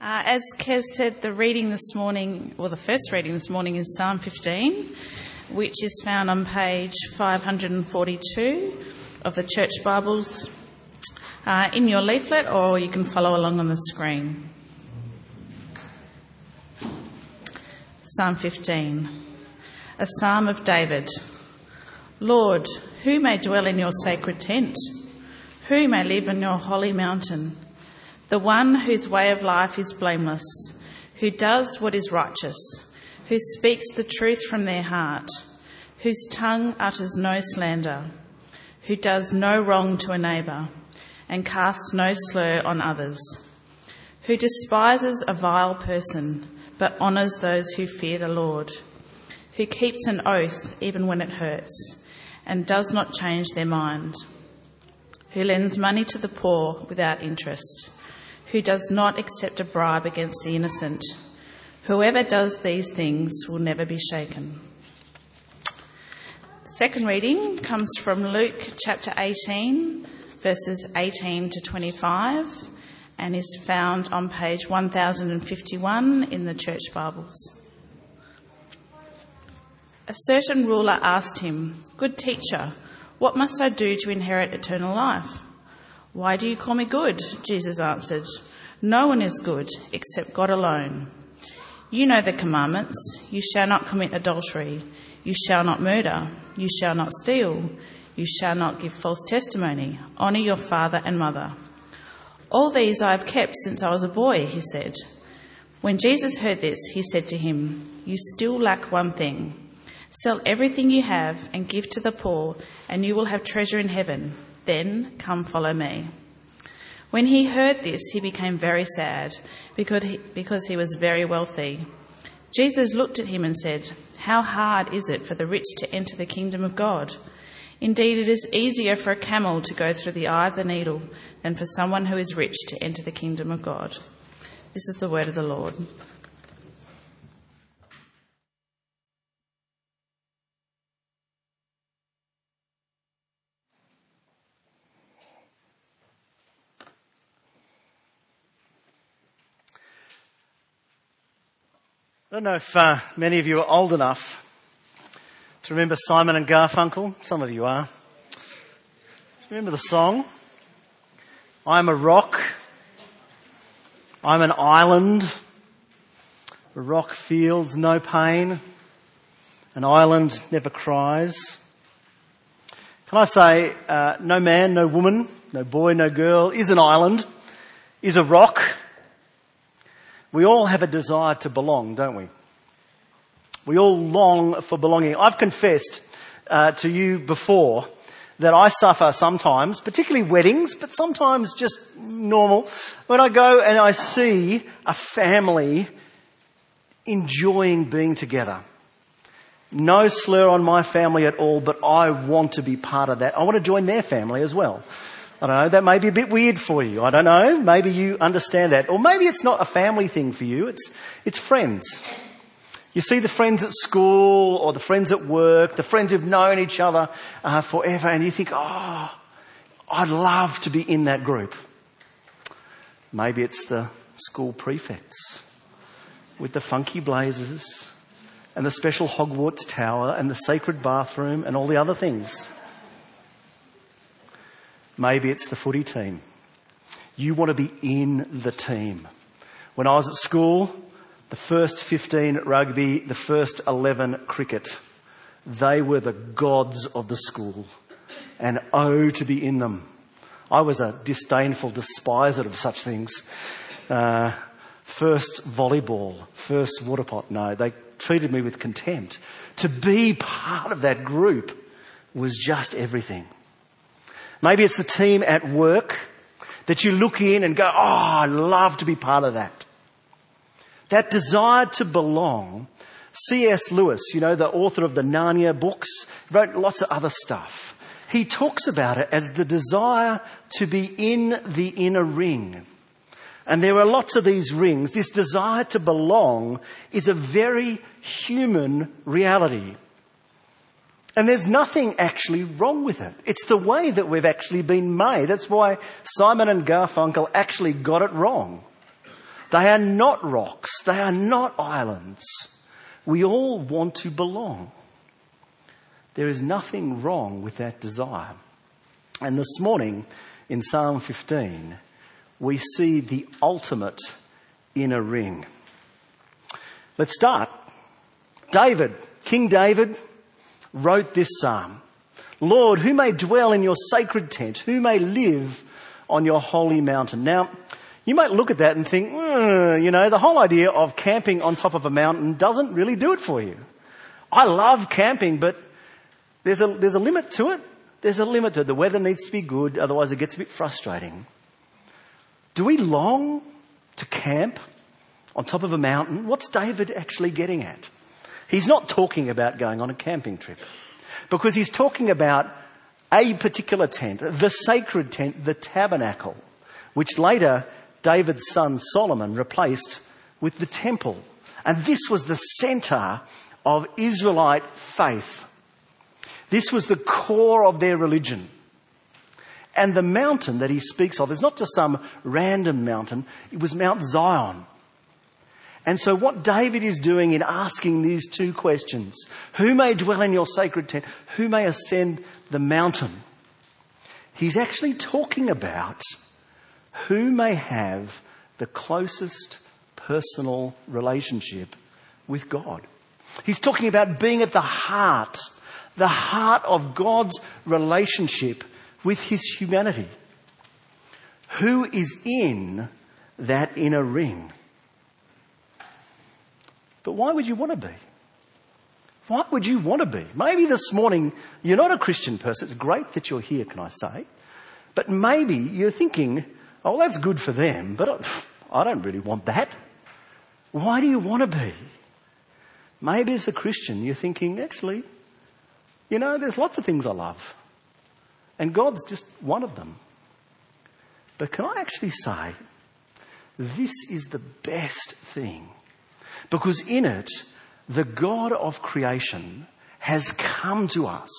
Uh, as Kez said, the reading this morning, or the first reading this morning, is Psalm 15, which is found on page 542 of the Church Bibles uh, in your leaflet, or you can follow along on the screen. Psalm 15, a psalm of David. Lord, who may dwell in your sacred tent? Who may live in your holy mountain? The one whose way of life is blameless, who does what is righteous, who speaks the truth from their heart, whose tongue utters no slander, who does no wrong to a neighbour, and casts no slur on others, who despises a vile person, but honours those who fear the Lord, who keeps an oath even when it hurts, and does not change their mind, who lends money to the poor without interest who does not accept a bribe against the innocent. Whoever does these things will never be shaken. Second reading comes from Luke chapter 18, verses 18 to 25, and is found on page 1051 in the Church Bibles. A certain ruler asked him, Good teacher, what must I do to inherit eternal life? Why do you call me good? Jesus answered. No one is good except God alone. You know the commandments. You shall not commit adultery. You shall not murder. You shall not steal. You shall not give false testimony. Honour your father and mother. All these I have kept since I was a boy, he said. When Jesus heard this, he said to him, You still lack one thing. Sell everything you have and give to the poor, and you will have treasure in heaven. Then come follow me. When he heard this, he became very sad because he, because he was very wealthy. Jesus looked at him and said, How hard is it for the rich to enter the kingdom of God? Indeed, it is easier for a camel to go through the eye of the needle than for someone who is rich to enter the kingdom of God. This is the word of the Lord. Don't know if uh, many of you are old enough to remember Simon and Garfunkel. Some of you are. Remember the song? I'm a rock. I'm an island. A rock feels no pain. An island never cries. Can I say, uh, no man, no woman, no boy, no girl is an island, is a rock, we all have a desire to belong, don't we? We all long for belonging. I've confessed uh, to you before that I suffer sometimes, particularly weddings, but sometimes just normal, when I go and I see a family enjoying being together. No slur on my family at all, but I want to be part of that. I want to join their family as well. I don't know, that may be a bit weird for you. I don't know. Maybe you understand that. Or maybe it's not a family thing for you. It's, it's friends. You see the friends at school or the friends at work, the friends who've known each other uh, forever and you think, oh, I'd love to be in that group. Maybe it's the school prefects with the funky blazers and the special Hogwarts tower and the sacred bathroom and all the other things. Maybe it's the footy team. You want to be in the team. When I was at school, the first 15 at rugby, the first 11 cricket, they were the gods of the school. And oh, to be in them. I was a disdainful despiser of such things. Uh, first volleyball, first water pot. No, they treated me with contempt. To be part of that group was just everything. Maybe it's the team at work that you look in and go, oh, I'd love to be part of that. That desire to belong. C.S. Lewis, you know, the author of the Narnia books, wrote lots of other stuff. He talks about it as the desire to be in the inner ring. And there are lots of these rings. This desire to belong is a very human reality. And there's nothing actually wrong with it. It's the way that we've actually been made. That's why Simon and Garfunkel actually got it wrong. They are not rocks. They are not islands. We all want to belong. There is nothing wrong with that desire. And this morning in Psalm 15, we see the ultimate inner ring. Let's start. David, King David, wrote this psalm. Lord, who may dwell in your sacred tent? Who may live on your holy mountain? Now, you might look at that and think, mm, you know, the whole idea of camping on top of a mountain doesn't really do it for you. I love camping, but there's a, there's a limit to it. There's a limit to it. The weather needs to be good, otherwise it gets a bit frustrating. Do we long to camp on top of a mountain? What's David actually getting at? He's not talking about going on a camping trip because he's talking about a particular tent, the sacred tent, the tabernacle, which later David's son Solomon replaced with the temple. And this was the center of Israelite faith. This was the core of their religion. And the mountain that he speaks of is not just some random mountain, it was Mount Zion. And so what David is doing in asking these two questions, who may dwell in your sacred tent? Who may ascend the mountain? He's actually talking about who may have the closest personal relationship with God. He's talking about being at the heart, the heart of God's relationship with his humanity. Who is in that inner ring? But why would you want to be? Why would you want to be? Maybe this morning you're not a Christian person. It's great that you're here, can I say? But maybe you're thinking, oh, that's good for them, but I don't really want that. Why do you want to be? Maybe as a Christian you're thinking, actually, you know, there's lots of things I love. And God's just one of them. But can I actually say, this is the best thing because in it, the God of creation has come to us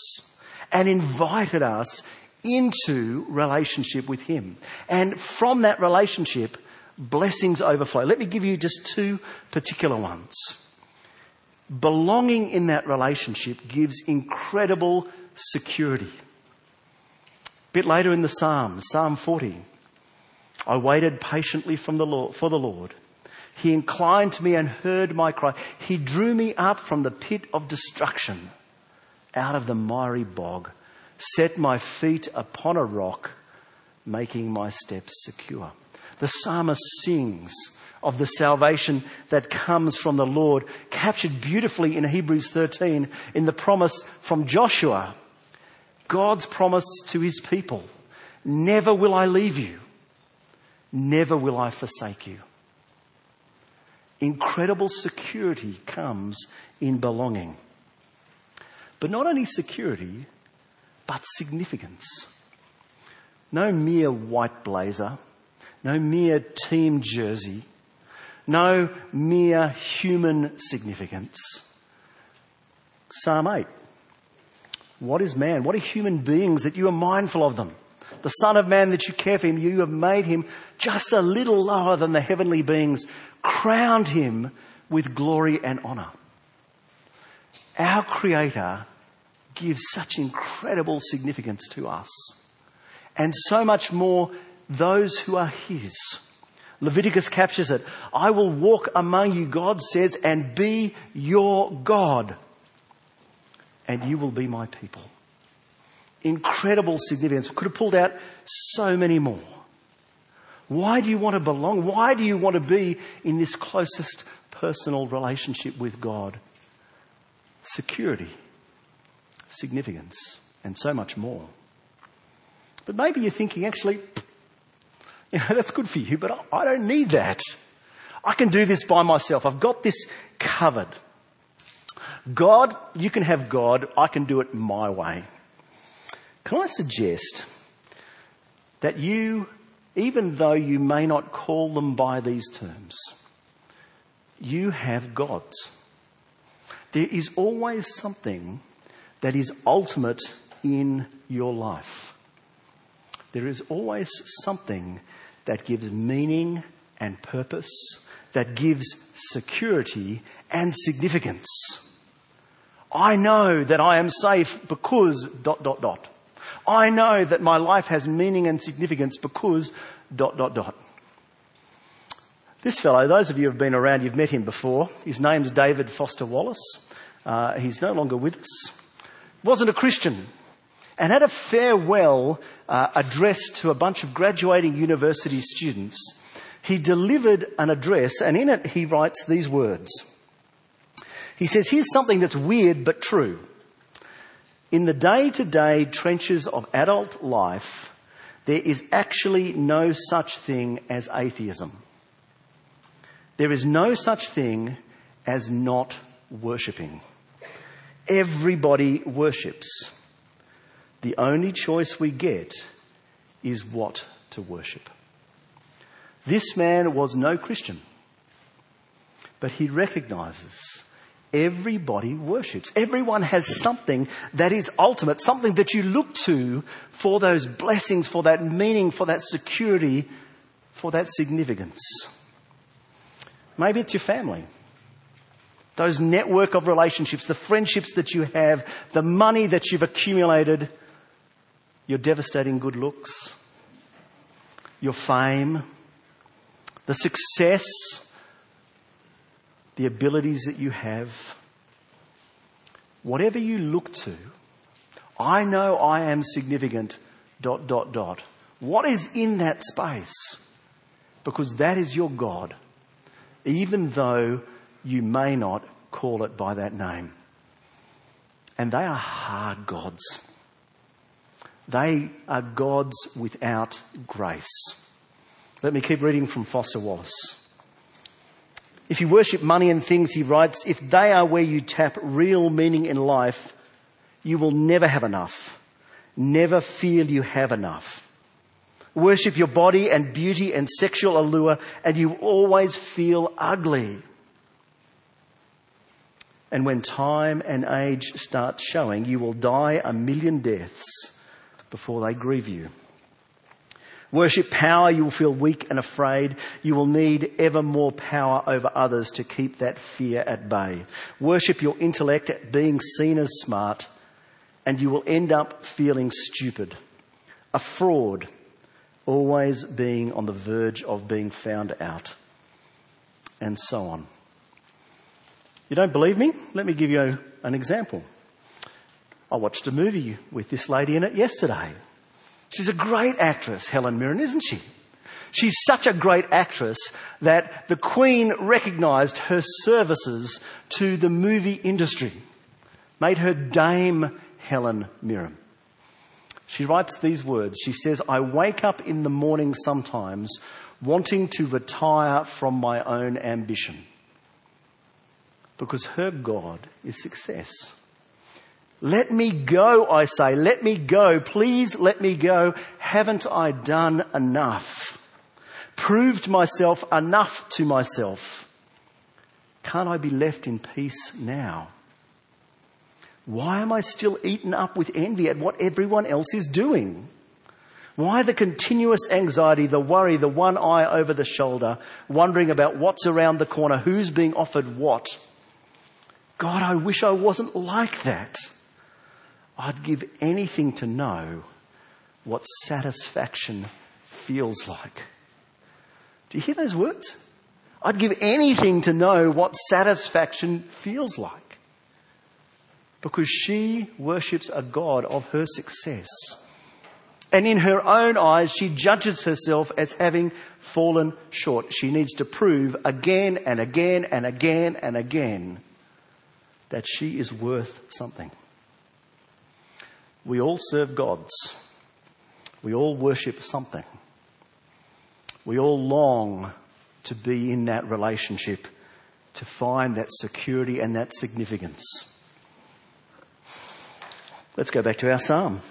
and invited us into relationship with Him. And from that relationship, blessings overflow. Let me give you just two particular ones. Belonging in that relationship gives incredible security. A bit later in the Psalm, Psalm 40, I waited patiently the Lord, for the Lord. He inclined to me and heard my cry. He drew me up from the pit of destruction, out of the miry bog, set my feet upon a rock, making my steps secure. The psalmist sings of the salvation that comes from the Lord, captured beautifully in Hebrews 13 in the promise from Joshua. God's promise to his people. Never will I leave you. Never will I forsake you. Incredible security comes in belonging. But not only security, but significance. No mere white blazer, no mere team jersey, no mere human significance. Psalm 8. What is man? What are human beings that you are mindful of them? The Son of Man that you care for him, you have made him just a little lower than the heavenly beings crowned him with glory and honor. Our Creator gives such incredible significance to us. And so much more those who are His. Leviticus captures it. I will walk among you, God says, and be your God. And you will be my people. Incredible significance. Could have pulled out so many more. Why do you want to belong? Why do you want to be in this closest personal relationship with God? Security, significance, and so much more. But maybe you're thinking, actually, you know, that's good for you, but I don't need that. I can do this by myself. I've got this covered. God, you can have God. I can do it my way. Can I suggest that you even though you may not call them by these terms, you have gods. There is always something that is ultimate in your life. There is always something that gives meaning and purpose that gives security and significance. I know that I am safe because dot dot dot. I know that my life has meaning and significance because dot dot dot. This fellow, those of you who have been around, you've met him before. His name's David Foster Wallace. Uh, he's no longer with us. Wasn't a Christian and had a farewell uh, address to a bunch of graduating university students. He delivered an address and in it he writes these words. He says, here's something that's weird but true. In the day to day trenches of adult life, there is actually no such thing as atheism. There is no such thing as not worshipping. Everybody worships. The only choice we get is what to worship. This man was no Christian, but he recognizes everybody worships. Everyone has something that is ultimate, something that you look to for those blessings, for that meaning, for that security, for that significance. Maybe it's your family. Those network of relationships, the friendships that you have, the money that you've accumulated, your devastating good looks, your fame, the success, the abilities that you have, whatever you look to, I know I am significant, dot, dot, dot. What is in that space? Because that is your God, even though you may not call it by that name. And they are hard gods. They are gods without grace. Let me keep reading from Foster Wallace. If you worship money and things, he writes, if they are where you tap real meaning in life, you will never have enough. Never feel you have enough. Worship your body and beauty and sexual allure and you always feel ugly. And when time and age start showing, you will die a million deaths before they grieve you. Worship power, you will feel weak and afraid. You will need ever more power over others to keep that fear at bay. Worship your intellect at being seen as smart and you will end up feeling stupid. A fraud, always being on the verge of being found out. And so on. You don't believe me? Let me give you an example. I watched a movie with this lady in it yesterday. She's a great actress, Helen Mirren, isn't she? She's such a great actress that the Queen recognized her services to the movie industry, made her Dame Helen Mirren. She writes these words. She says, I wake up in the morning sometimes wanting to retire from my own ambition because her God is success. Let me go, I say. Let me go. Please let me go. Haven't I done enough? Proved myself enough to myself? Can't I be left in peace now? Why am I still eaten up with envy at what everyone else is doing? Why the continuous anxiety, the worry, the one eye over the shoulder, wondering about what's around the corner, who's being offered what? God, I wish I wasn't like that. I'd give anything to know what satisfaction feels like. Do you hear those words? I'd give anything to know what satisfaction feels like. Because she worships a God of her success. And in her own eyes, she judges herself as having fallen short. She needs to prove again and again and again and again that she is worth something. We all serve gods. We all worship something. We all long to be in that relationship, to find that security and that significance. Let's go back to our psalm.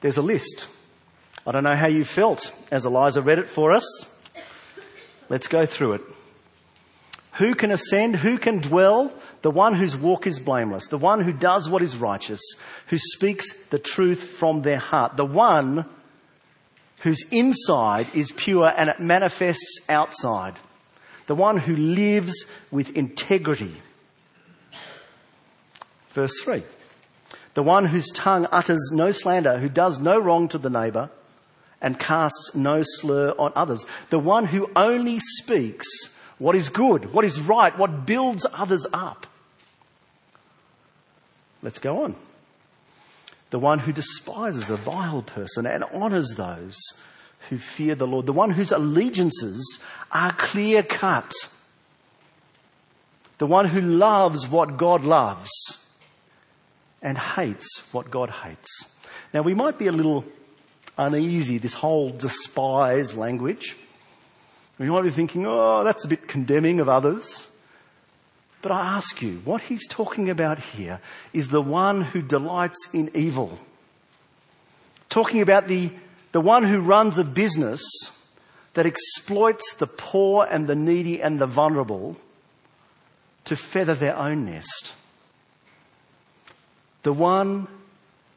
There's a list. I don't know how you felt as Eliza read it for us. Let's go through it. Who can ascend? Who can dwell? The one whose walk is blameless. The one who does what is righteous. Who speaks the truth from their heart. The one whose inside is pure and it manifests outside. The one who lives with integrity. Verse 3. The one whose tongue utters no slander, who does no wrong to the neighbour, and casts no slur on others. The one who only speaks what is good, what is right, what builds others up. Let's go on. The one who despises a vile person and honours those who fear the Lord. The one whose allegiances are clear cut. The one who loves what God loves and hates what God hates. Now we might be a little uneasy, this whole despise language. We might be thinking, oh, that's a bit condemning of others. But I ask you, what he's talking about here is the one who delights in evil. Talking about the, the one who runs a business that exploits the poor and the needy and the vulnerable to feather their own nest. The one,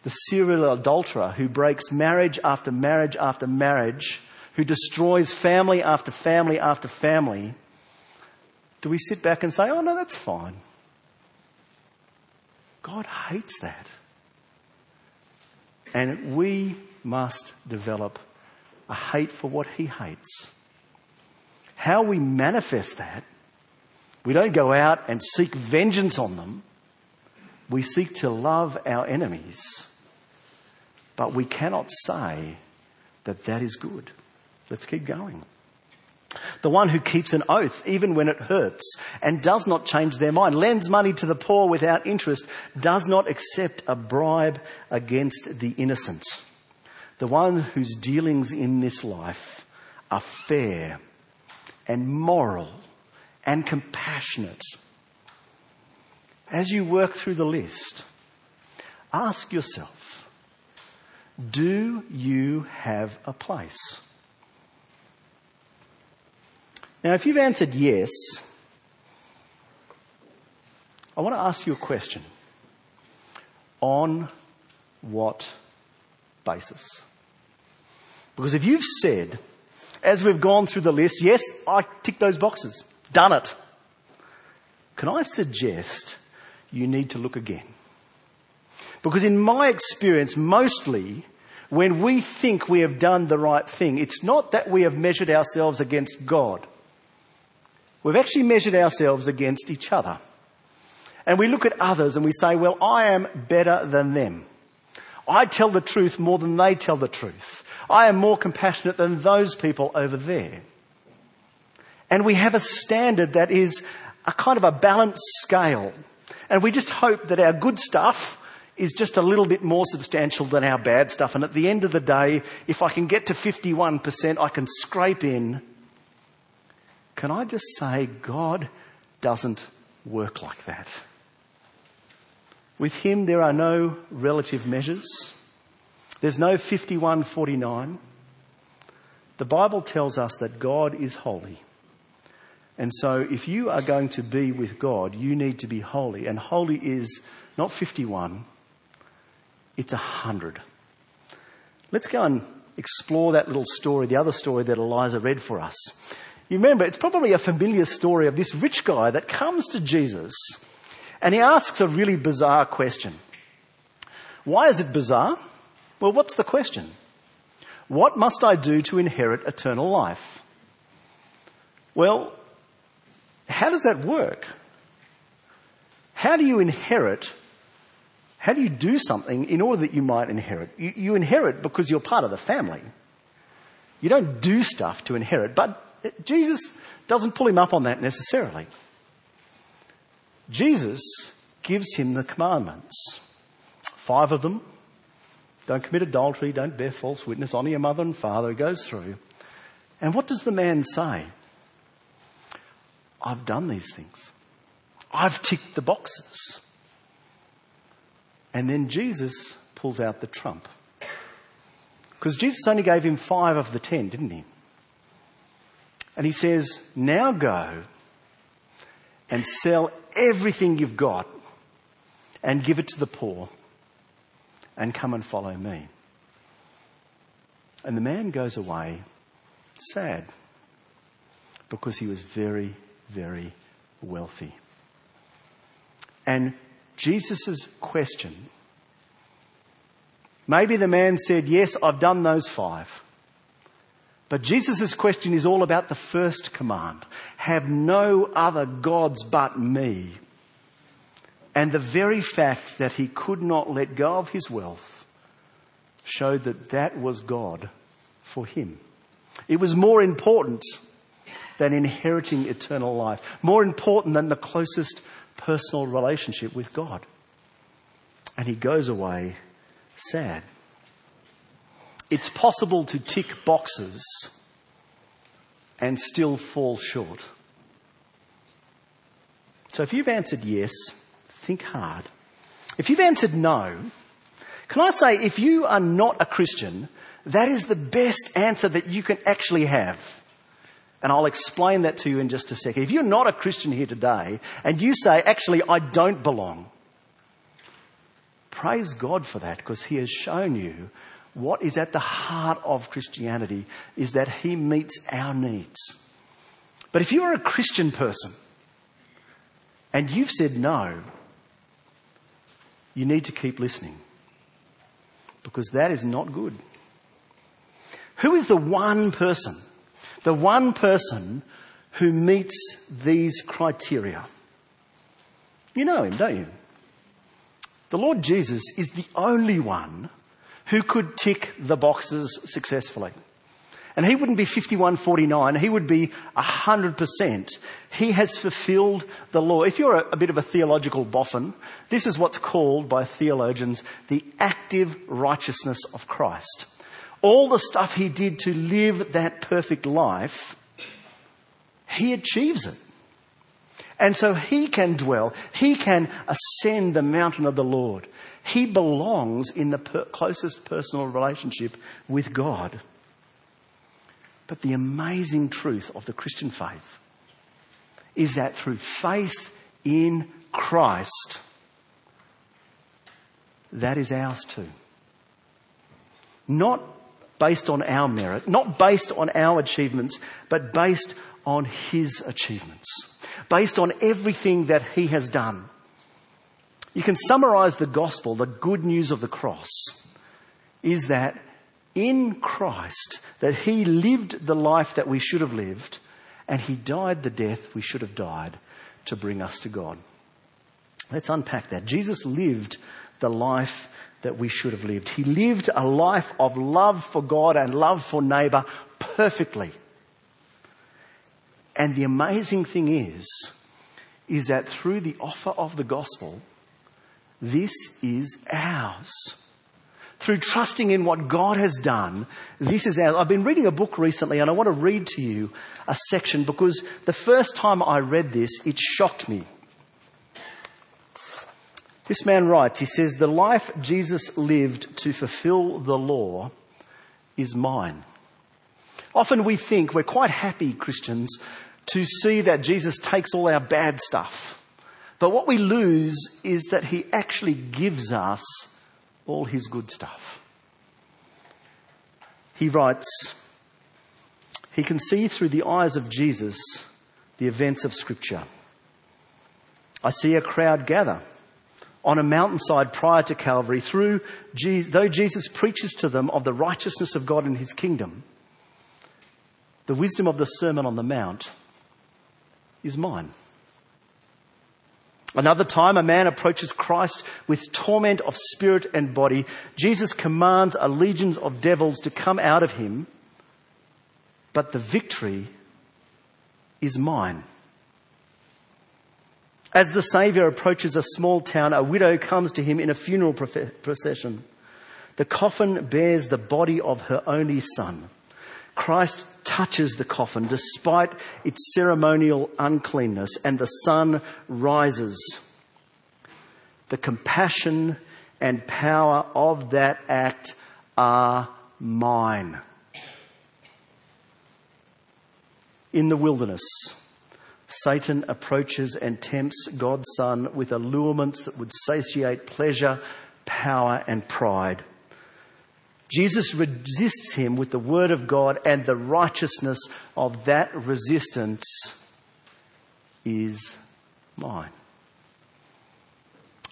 the serial adulterer who breaks marriage after marriage after marriage, who destroys family after family after family, do we sit back and say, oh no, that's fine? God hates that. And we must develop a hate for what he hates. How we manifest that, we don't go out and seek vengeance on them. We seek to love our enemies, but we cannot say that that is good. Let's keep going. The one who keeps an oath even when it hurts and does not change their mind, lends money to the poor without interest, does not accept a bribe against the innocent. The one whose dealings in this life are fair and moral and compassionate as you work through the list, ask yourself, do you have a place? Now, if you've answered yes, I want to ask you a question. On what basis? Because if you've said, as we've gone through the list, yes, I tick those boxes, done it. Can I suggest you need to look again. Because in my experience, mostly, when we think we have done the right thing, it's not that we have measured ourselves against God. We've actually measured ourselves against each other. And we look at others and we say, well, I am better than them. I tell the truth more than they tell the truth. I am more compassionate than those people over there. And we have a standard that is a kind of a balanced scale and we just hope that our good stuff is just a little bit more substantial than our bad stuff. And at the end of the day, if I can get to 51%, I can scrape in. Can I just say God doesn't work like that? With Him, there are no relative measures. There's no 51-49. The Bible tells us that God is holy. And so if you are going to be with God, you need to be holy. And holy is not 51, it's 100. Let's go and explore that little story, the other story that Eliza read for us. You remember, it's probably a familiar story of this rich guy that comes to Jesus and he asks a really bizarre question. Why is it bizarre? Well, what's the question? What must I do to inherit eternal life? Well, how does that work? How do you inherit? How do you do something in order that you might inherit? You, you inherit because you're part of the family. You don't do stuff to inherit, but Jesus doesn't pull him up on that necessarily. Jesus gives him the commandments. Five of them. Don't commit adultery, don't bear false witness, honour your mother and father. He goes through. And what does the man say? I've done these things. I've ticked the boxes. And then Jesus pulls out the trump. Because Jesus only gave him five of the ten, didn't he? And he says, now go and sell everything you've got and give it to the poor and come and follow me. And the man goes away sad because he was very, very wealthy. And Jesus' question maybe the man said, Yes, I've done those five. But Jesus' question is all about the first command have no other gods but me. And the very fact that he could not let go of his wealth showed that that was God for him. It was more important than inheriting eternal life, more important than the closest personal relationship with God. And he goes away sad. It's possible to tick boxes and still fall short. So if you've answered yes, think hard. If you've answered no, can I say if you are not a Christian, that is the best answer that you can actually have. And I'll explain that to you in just a second. If you're not a Christian here today and you say, actually, I don't belong, praise God for that because He has shown you what is at the heart of Christianity is that He meets our needs. But if you are a Christian person and you've said no, you need to keep listening because that is not good. Who is the one person, the one person who meets these criteria? You know him, don't you? The Lord Jesus is the only one who could tick the boxes successfully. And he wouldn't be 5149, he would be 100%. He has fulfilled the law. If you're a, a, bit of a theological boffin, this is what's called by theologians the active righteousness of Christ. All the stuff he did to live that perfect life, he achieves it. And so he can dwell, he can ascend the mountain of the Lord. He belongs in the per- closest personal relationship with God. But the amazing truth of the Christian faith is that through faith in Christ, that is ours too. Not based on our merit, not based on our achievements, but based on His achievements, based on everything that He has done. You can summarize the gospel, the good news of the cross, is that in Christ that he lived the life that we should have lived and he died the death we should have died to bring us to God. Let's unpack that. Jesus lived the life that we should have lived. He lived a life of love for God and love for neighbor perfectly. And the amazing thing is, is that through the offer of the gospel, this is ours through trusting in what God has done, this is our, I've been reading a book recently and I want to read to you a section because the first time I read this, it shocked me. This man writes, he says, the life Jesus lived to fulfill the law is mine. Often we think we're quite happy Christians to see that Jesus takes all our bad stuff. But what we lose is that he actually gives us all his good stuff. He writes, he can see through the eyes of Jesus the events of Scripture. I see a crowd gather on a mountainside prior to Calvary, through Jesus, though Jesus preaches to them of the righteousness of God and his kingdom, the wisdom of the Sermon on the Mount is mine. Another time, a man approaches Christ with torment of spirit and body. Jesus commands a legion of devils to come out of him, but the victory is mine. As the Saviour approaches a small town, a widow comes to him in a funeral procession. The coffin bears the body of her only son. Christ touches the coffin despite its ceremonial uncleanness and the son rises. The compassion and power of that act are mine. In the wilderness, Satan approaches and tempts God's Son with allurements that would satiate pleasure, power, and pride. Jesus resists him with the word of God, and the righteousness of that resistance is mine.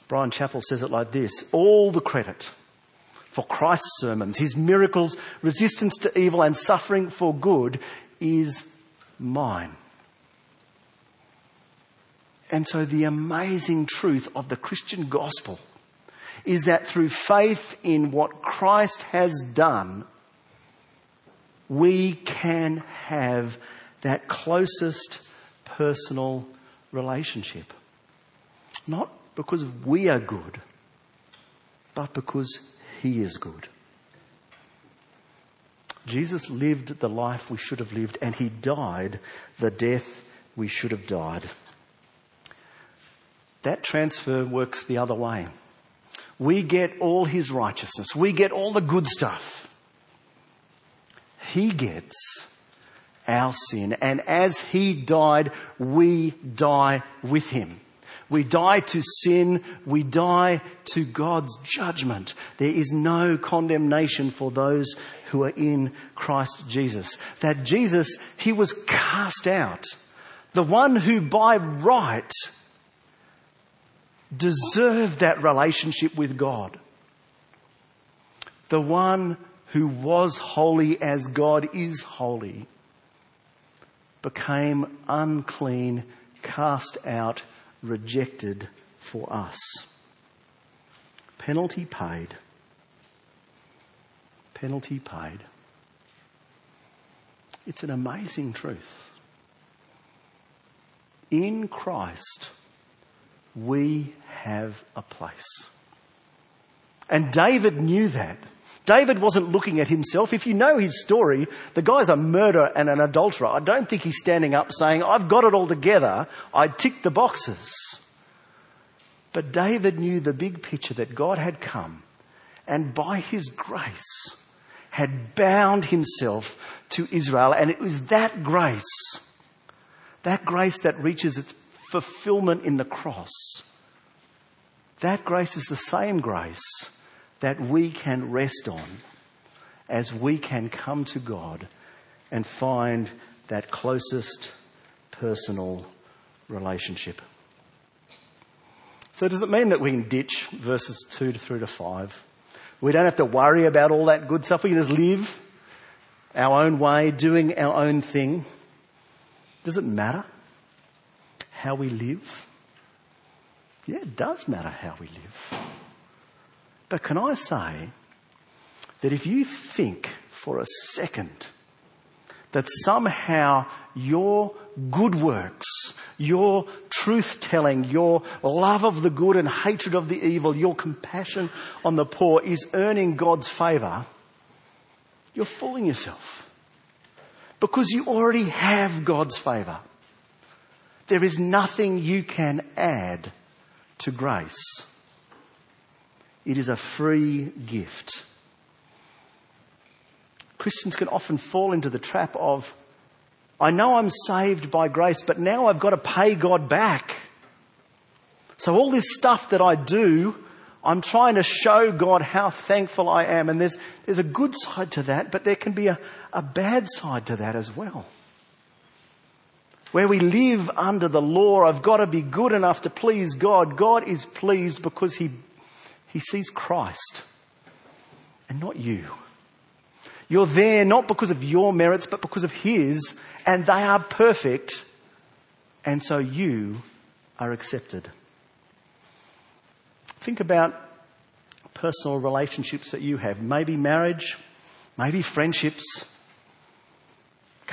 Bryan Chapell says it like this All the credit for Christ's sermons, his miracles, resistance to evil, and suffering for good is mine. And so the amazing truth of the Christian gospel is that through faith in what Christ has done, we can have that closest personal relationship. Not because we are good, but because He is good. Jesus lived the life we should have lived and He died the death we should have died. That transfer works the other way. We get all his righteousness. We get all the good stuff. He gets our sin. And as he died, we die with him. We die to sin. We die to God's judgment. There is no condemnation for those who are in Christ Jesus. That Jesus, he was cast out. The one who by right deserve that relationship with God. The one who was holy as God is holy became unclean, cast out, rejected for us. Penalty paid. Penalty paid. It's an amazing truth. In Christ, we have a place. And David knew that. David wasn't looking at himself. If you know his story, the guy's a murderer and an adulterer. I don't think he's standing up saying, I've got it all together. I ticked the boxes. But David knew the big picture that God had come and by his grace had bound himself to Israel. And it was that grace, that grace that reaches its fulfillment in the cross. That grace is the same grace that we can rest on as we can come to God and find that closest personal relationship. So does it mean that we can ditch verses 2 to 3 to 5? We don't have to worry about all that good stuff. We can just live our own way, doing our own thing. Does it matter? How we live? Yeah, it does matter how we live. But can I say that if you think for a second that somehow your good works, your truth telling, your love of the good and hatred of the evil, your compassion on the poor is earning God's favour, you're fooling yourself. Because you already have God's favour. There is nothing you can add to grace. It is a free gift. Christians can often fall into the trap of, I know I'm saved by grace, but now I've got to pay God back. So all this stuff that I do, I'm trying to show God how thankful I am. And there's, there's a good side to that, but there can be a, a bad side to that as well where we live under the law, I've got to be good enough to please God. God is pleased because He, He sees Christ and not you. You're there not because of your merits, but because of His, and they are perfect, and so you are accepted. Think about personal relationships that you have. Maybe marriage, maybe friendships,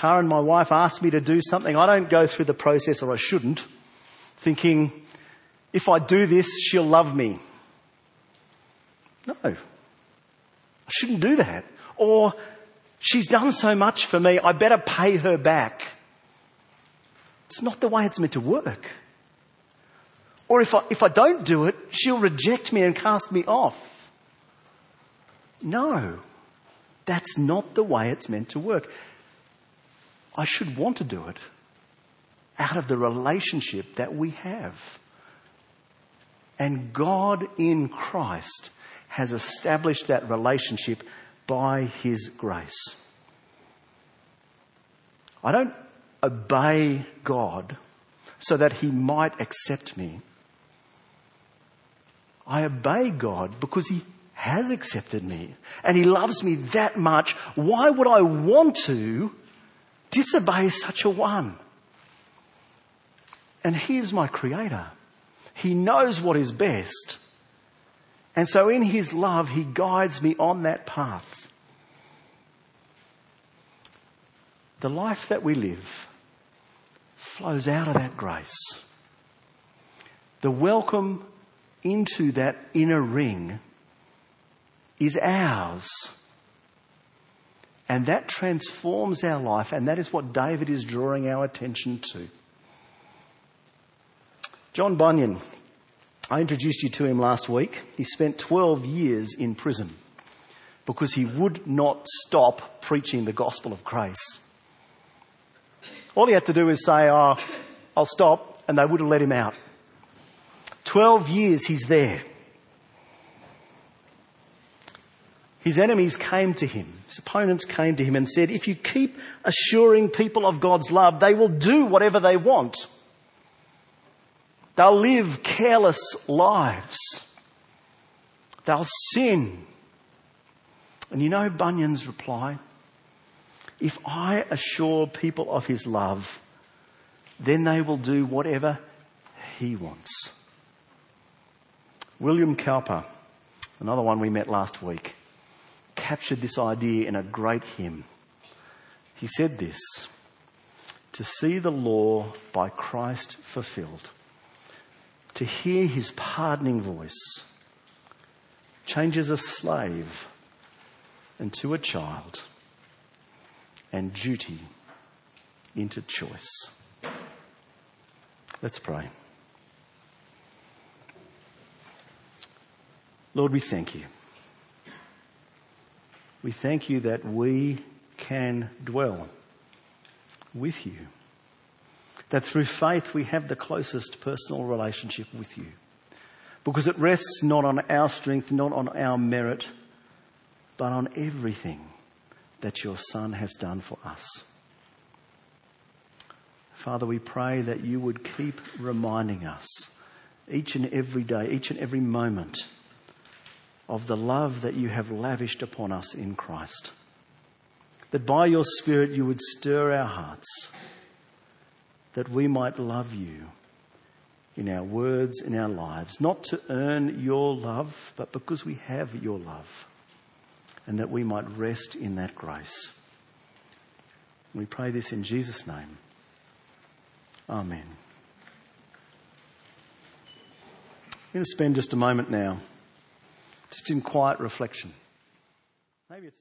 Karen, my wife, asked me to do something, I don't go through the process, or I shouldn't, thinking, if I do this, she'll love me. No. I shouldn't do that. Or, she's done so much for me, I better pay her back. It's not the way it's meant to work. Or if I, if I don't do it, she'll reject me and cast me off. No. That's not the way it's meant to work. I should want to do it out of the relationship that we have. And God in Christ has established that relationship by His grace. I don't obey God so that He might accept me. I obey God because He has accepted me and He loves me that much. Why would I want to disobey such a one? And He is my Creator. He knows what is best. And so in His love, He guides me on that path. The life that we live flows out of that grace. The welcome into that inner ring is ours. And that transforms our life, and that is what David is drawing our attention to. John Bunyan, I introduced you to him last week. He spent 12 years in prison because he would not stop preaching the gospel of grace. All he had to do is say, Oh, I'll stop, and they would have let him out. 12 years he's there. His enemies came to him, his opponents came to him and said, If you keep assuring people of God's love, they will do whatever they want. They'll live careless lives. They'll sin. And you know Bunyan's reply? If I assure people of his love, then they will do whatever he wants. William Cowper, another one we met last week, captured this idea in a great hymn. He said this, to see the law by Christ fulfilled, to hear his pardoning voice, changes a slave into a child and duty into choice. Let's pray. Lord, we thank you. We thank you that we can dwell with you. That through faith we have the closest personal relationship with you. Because it rests not on our strength, not on our merit, but on everything that your Son has done for us. Father, we pray that you would keep reminding us each and every day, each and every moment of the love that you have lavished upon us in Christ. That by your Spirit you would stir our hearts, that we might love you in our words, in our lives, not to earn your love, but because we have your love and that we might rest in that grace. We pray this in Jesus' name. Amen. I'm going to spend just a moment now, just in quiet reflection. Maybe it's